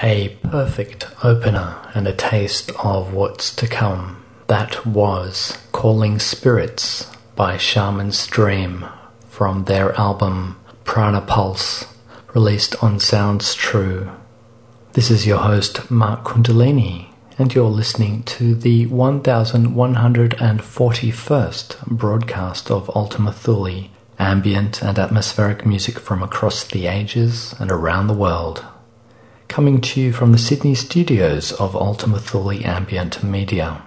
A perfect opener and a taste of what's to come. That was Calling Spirits by Shaman's Dream from their album Prana Pulse, released on Sounds True. This is your host, Mark Kundalini, and you're listening to the 1141st broadcast of Ultima Thule, ambient and atmospheric music from across the ages and around the world coming to you from the Sydney studios of Ultima Thule Ambient Media.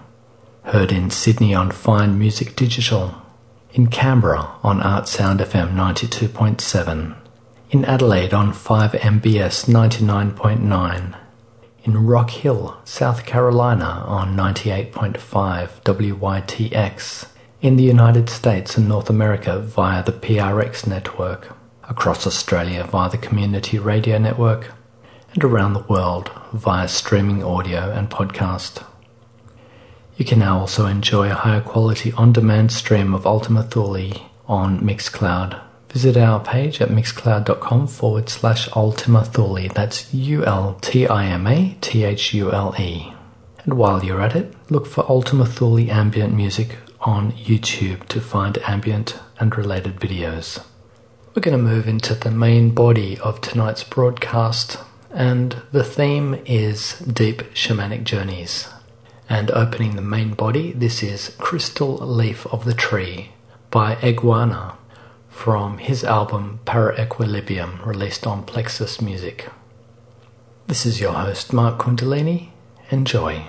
Heard in Sydney on Fine Music Digital, in Canberra on Art Sound FM 92.7, in Adelaide on 5MBS 99.9, in Rock Hill, South Carolina on 98.5 WYTX, in the United States and North America via the PRX network, across Australia via the Community Radio Network, and around the world via streaming audio and podcast. You can now also enjoy a higher quality on demand stream of Ultima Thule on Mixcloud. Visit our page at mixcloud.com forward slash Ultima Thule. That's U L T I M A T H U L E. And while you're at it, look for Ultima Thule ambient music on YouTube to find ambient and related videos. We're going to move into the main body of tonight's broadcast, and the theme is Deep Shamanic Journeys. And opening the main body, this is Crystal Leaf of the Tree by Eguana from his album Para Equilibrium, released on Plexus Music. This is your host, Mark Kundalini. Enjoy.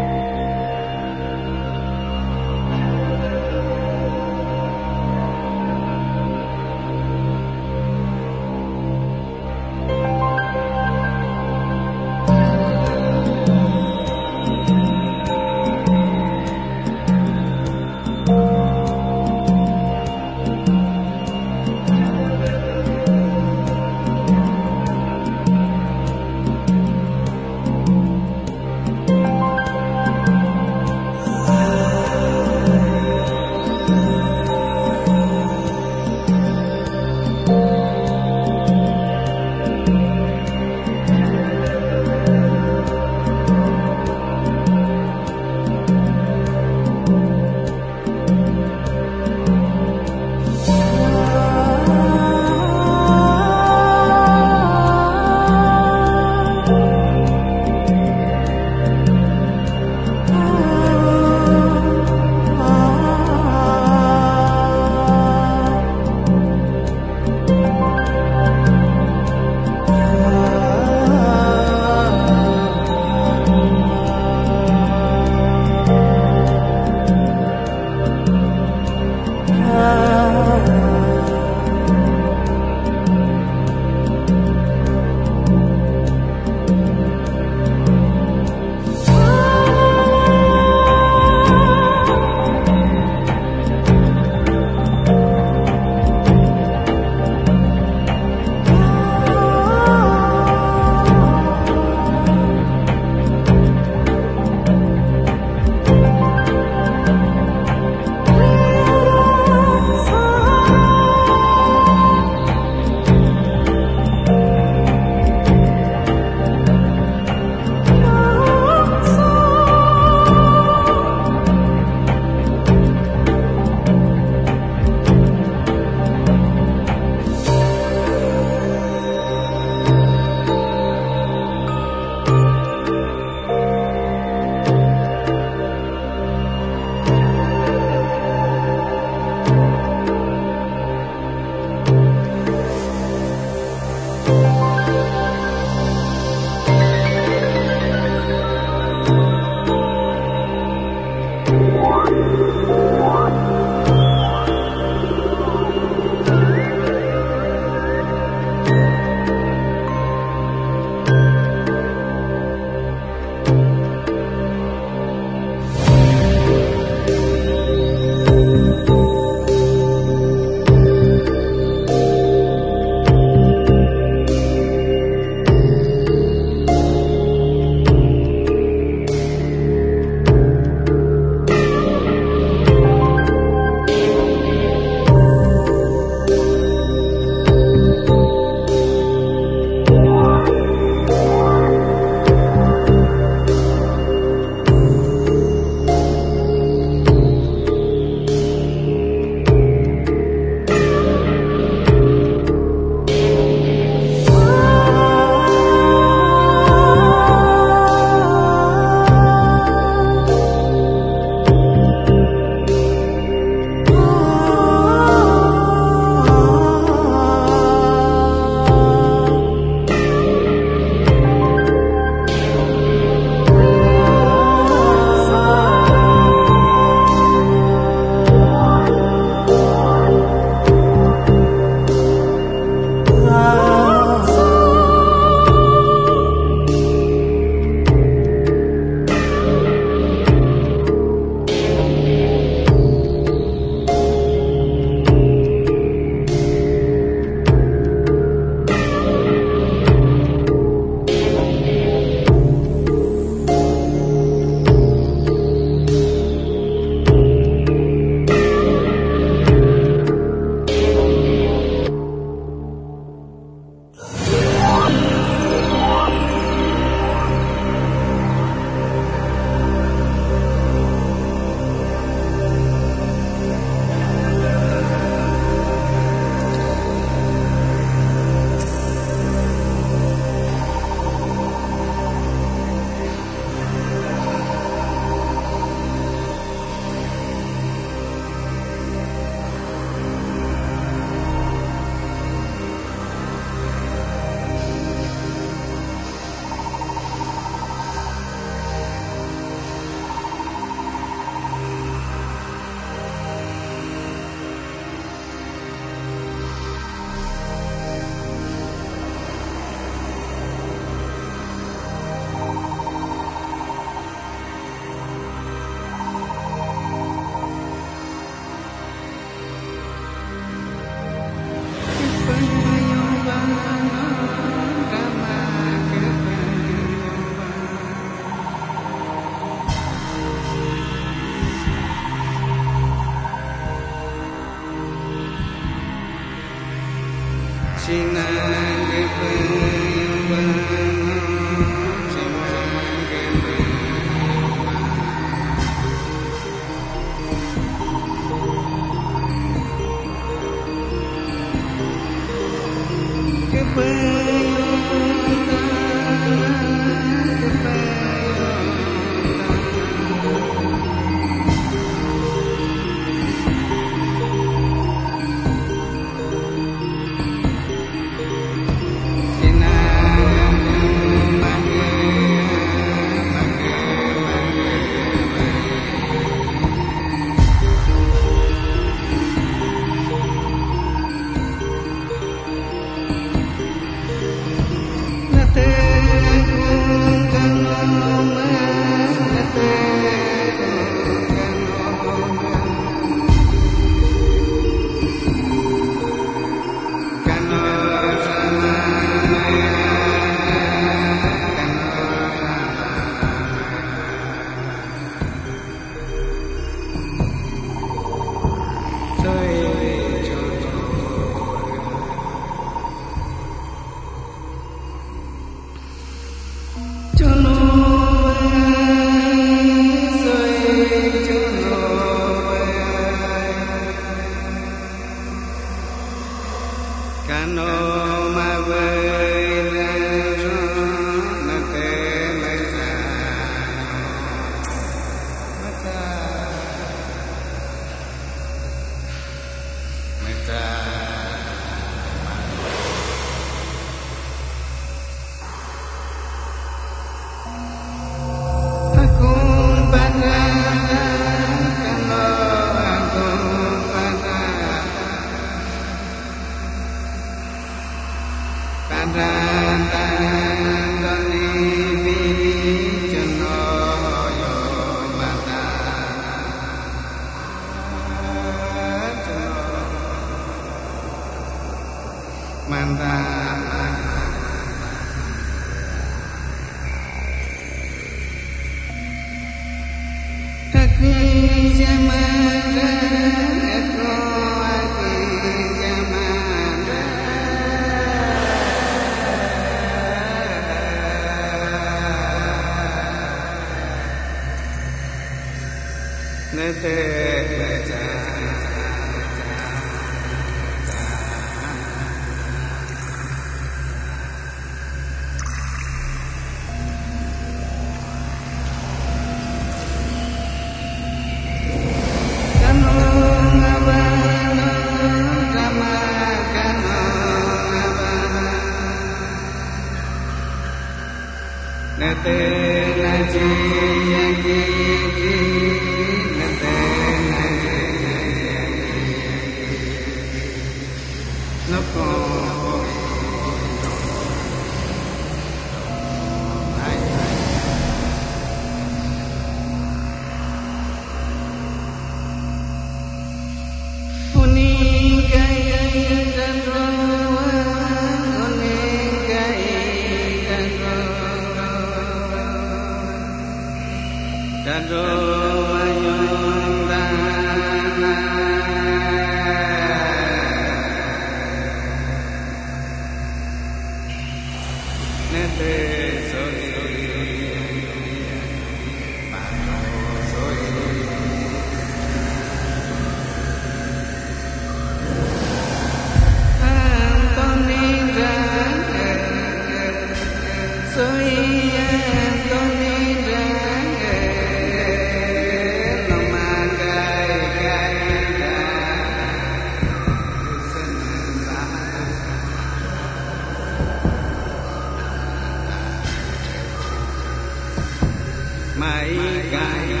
I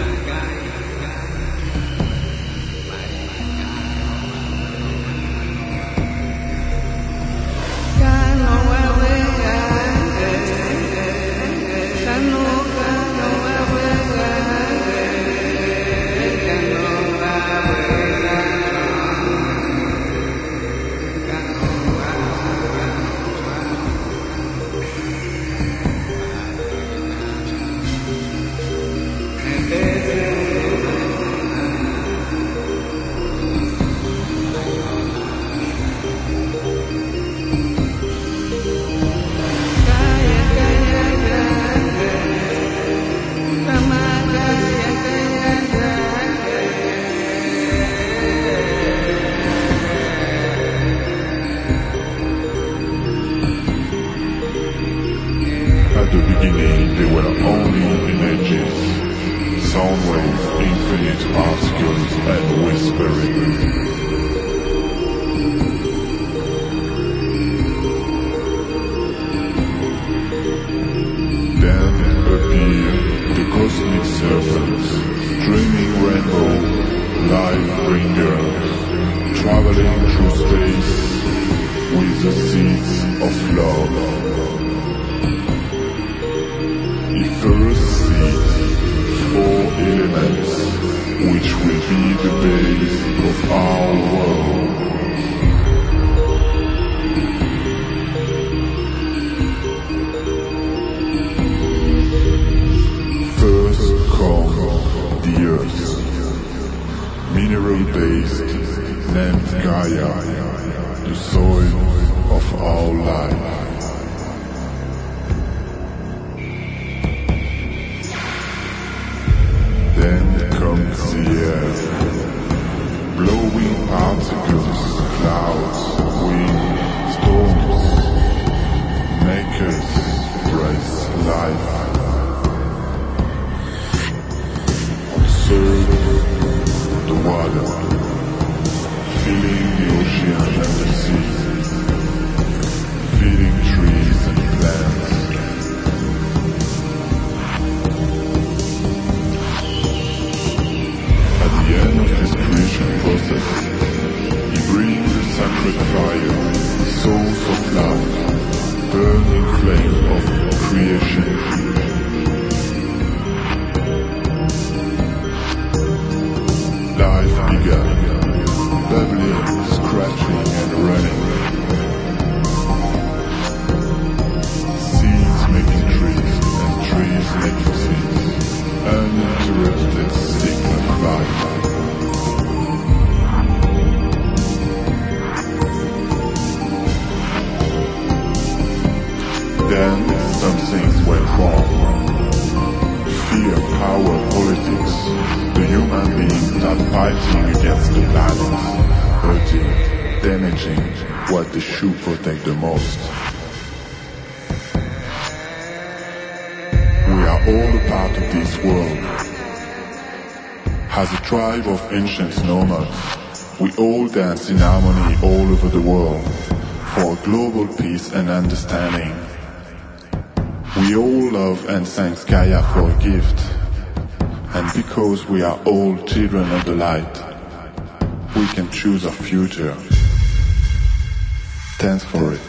traveling through space with the seeds of love. The first seed, four elements, which will be the base of our world. First come the earth, mineral-based named Gaia, the soil of all life. Part of this world. As a tribe of ancient nomads, we all dance in harmony all over the world for global peace and understanding. We all love and thank Gaia for a gift. And because we are all children of the light, we can choose our future. Thanks for it.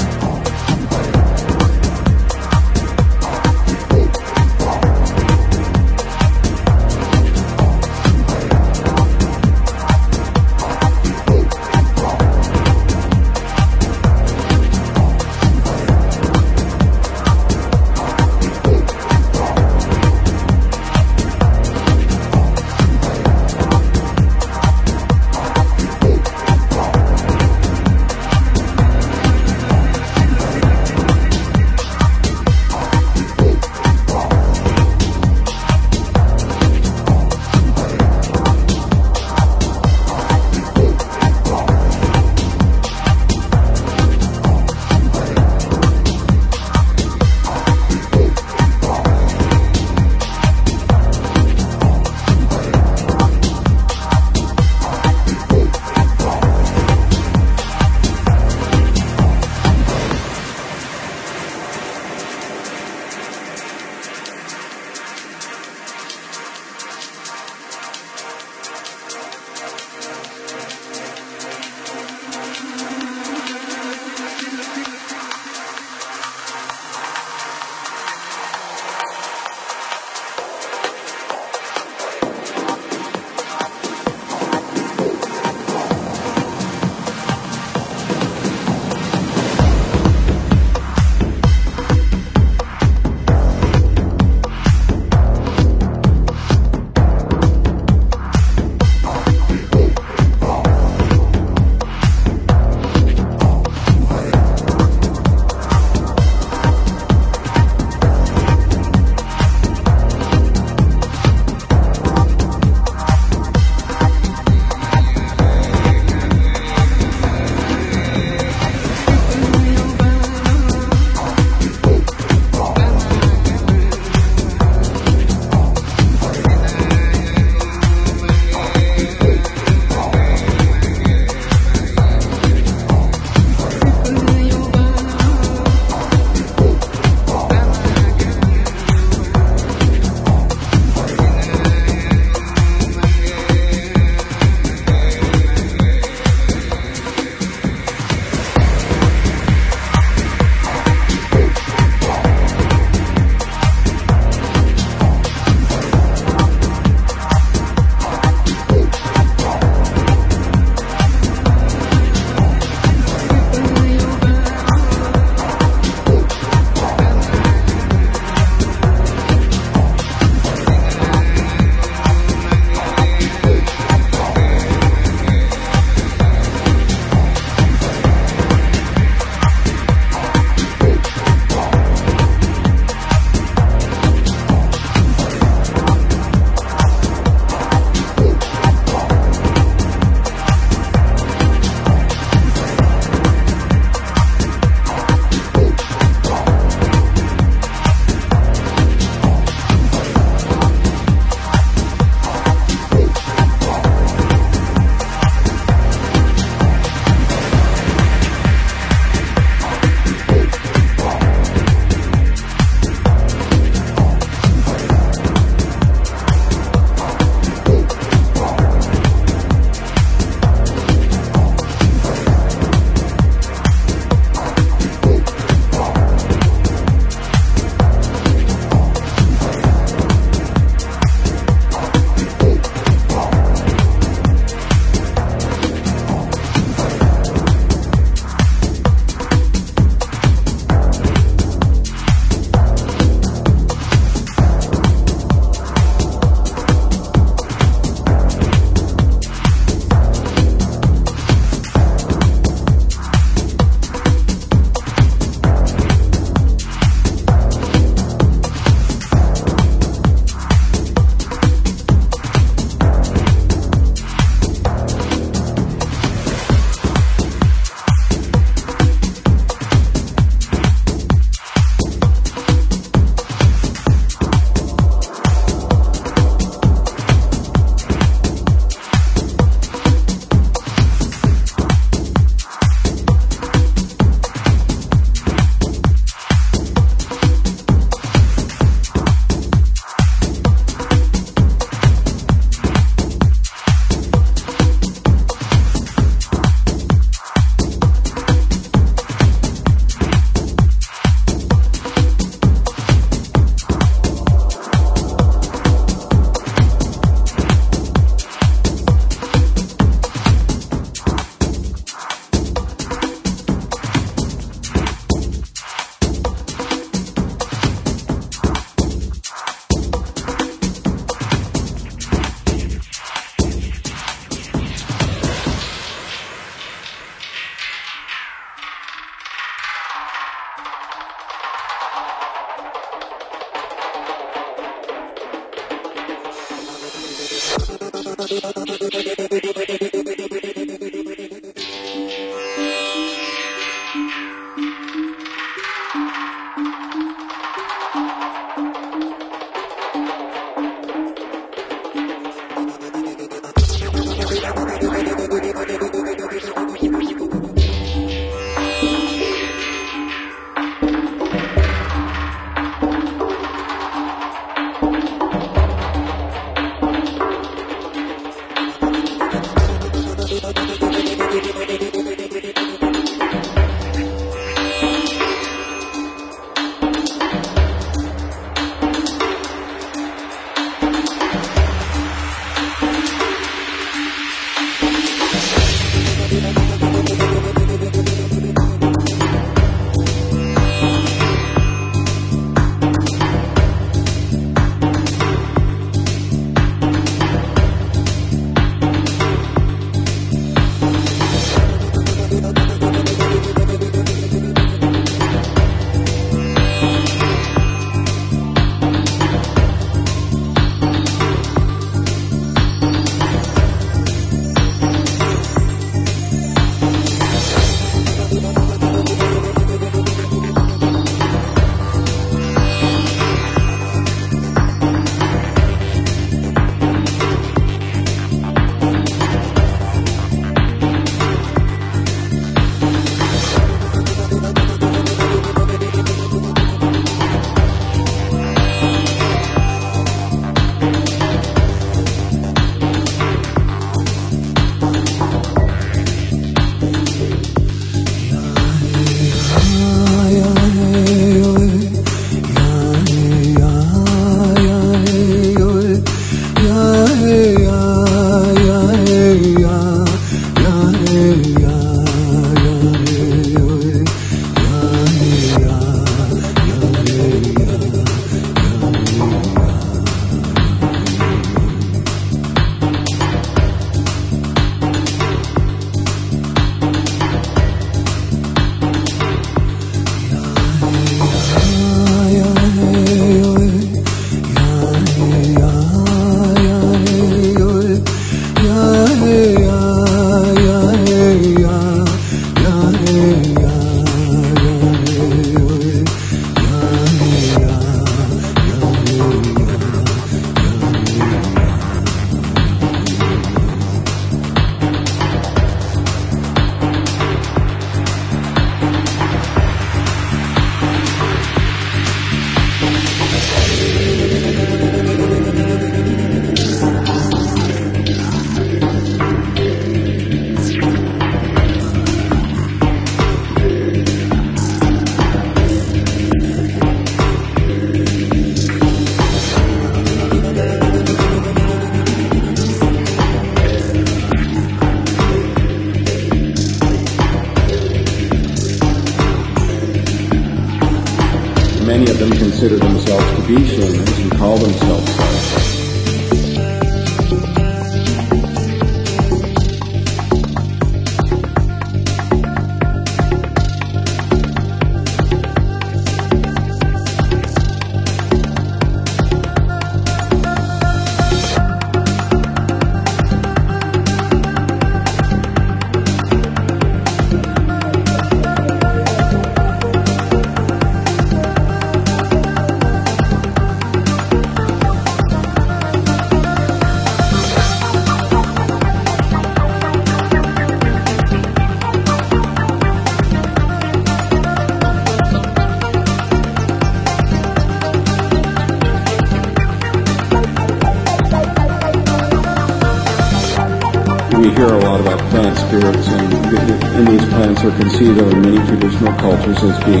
Cultures being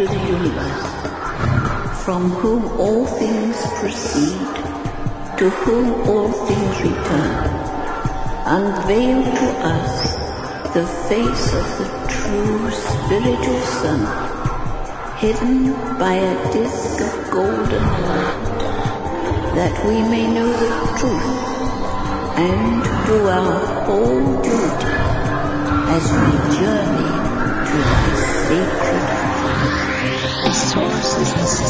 to the universe, from whom all things proceed, to whom all things return, unveil to us the face of the true spiritual sun, hidden by a disk of golden light, that we may know the truth and do our whole duty as we journey to thy sacred is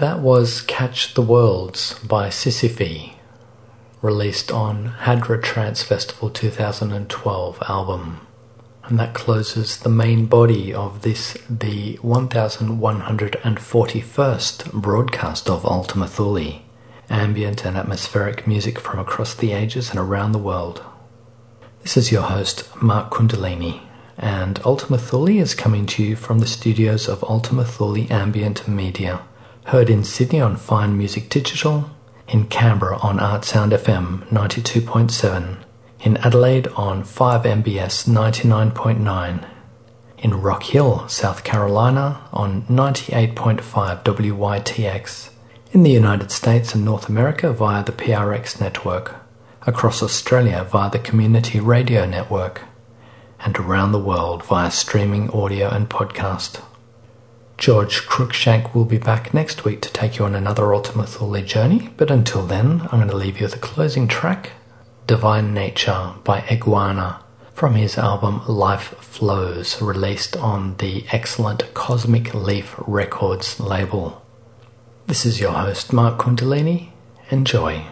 That was Catch the Worlds by Sisyphe, released on Hadra Trance Festival 2012 album. And that closes the main body of this, the 1141st broadcast of Ultima Thule, ambient and atmospheric music from across the ages and around the world. This is your host, Mark Kundalini, and Ultima Thule is coming to you from the studios of Ultima Thule Ambient Media heard in Sydney on Fine Music Digital, in Canberra on Art Sound FM 92.7, in Adelaide on 5MBS 99.9, in Rock Hill, South Carolina on 98.5 WYTX, in the United States and North America via the PRX network, across Australia via the Community Radio Network, and around the world via streaming audio and podcast. George Cruikshank will be back next week to take you on another Ultima Thule journey, but until then, I'm going to leave you with a closing track Divine Nature by Iguana from his album Life Flows, released on the excellent Cosmic Leaf Records label. This is your host, Mark Kundalini. Enjoy.